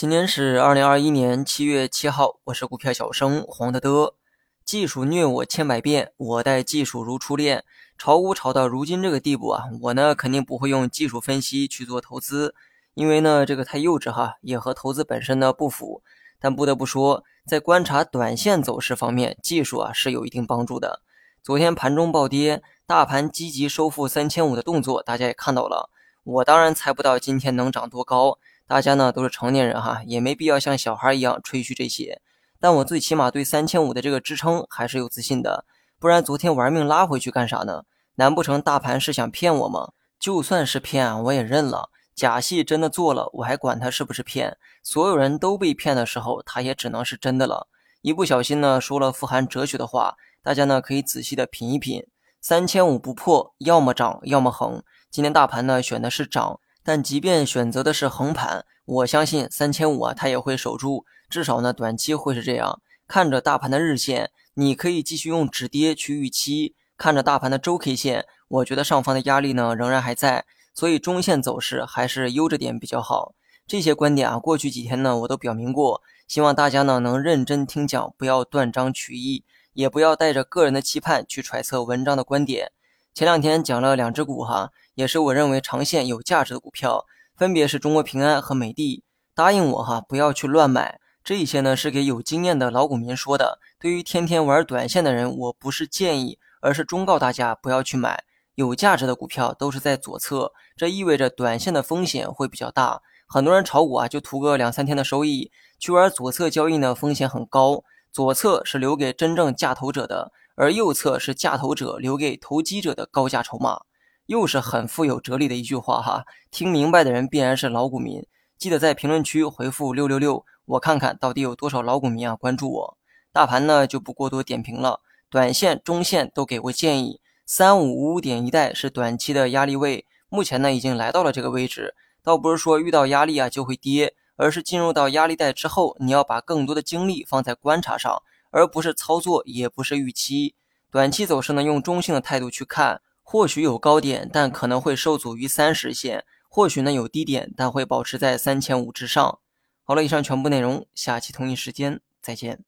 今天是二零二一年七月七号，我是股票小生黄德德。技术虐我千百遍，我待技术如初恋。炒股炒到如今这个地步啊，我呢肯定不会用技术分析去做投资，因为呢这个太幼稚哈，也和投资本身呢不符。但不得不说，在观察短线走势方面，技术啊是有一定帮助的。昨天盘中暴跌，大盘积极收复三千五的动作，大家也看到了。我当然猜不到今天能涨多高。大家呢都是成年人哈，也没必要像小孩一样吹嘘这些。但我最起码对三千五的这个支撑还是有自信的，不然昨天玩命拉回去干啥呢？难不成大盘是想骗我吗？就算是骗，我也认了。假戏真的做了，我还管他是不是骗？所有人都被骗的时候，他也只能是真的了。一不小心呢，说了富含哲学的话，大家呢可以仔细的品一品。三千五不破，要么涨，要么横。今天大盘呢选的是涨。但即便选择的是横盘，我相信三千五啊，它也会守住，至少呢，短期会是这样。看着大盘的日线，你可以继续用止跌去预期；看着大盘的周 K 线，我觉得上方的压力呢仍然还在，所以中线走势还是悠着点比较好。这些观点啊，过去几天呢我都表明过，希望大家呢能认真听讲，不要断章取义，也不要带着个人的期盼去揣测文章的观点。前两天讲了两只股哈，也是我认为长线有价值的股票，分别是中国平安和美的。答应我哈，不要去乱买。这一些呢是给有经验的老股民说的。对于天天玩短线的人，我不是建议，而是忠告大家不要去买有价值的股票，都是在左侧，这意味着短线的风险会比较大。很多人炒股啊，就图个两三天的收益，去玩左侧交易呢，风险很高。左侧是留给真正价投者的。而右侧是价投者留给投机者的高价筹码，又是很富有哲理的一句话哈。听明白的人必然是老股民，记得在评论区回复六六六，我看看到底有多少老股民啊关注我。大盘呢就不过多点评了，短线、中线都给过建议，三五五五点一带是短期的压力位，目前呢已经来到了这个位置，倒不是说遇到压力啊就会跌，而是进入到压力带之后，你要把更多的精力放在观察上。而不是操作，也不是预期。短期走势呢，用中性的态度去看，或许有高点，但可能会受阻于三十线；或许呢有低点，但会保持在三千五之上。好了，以上全部内容，下期同一时间再见。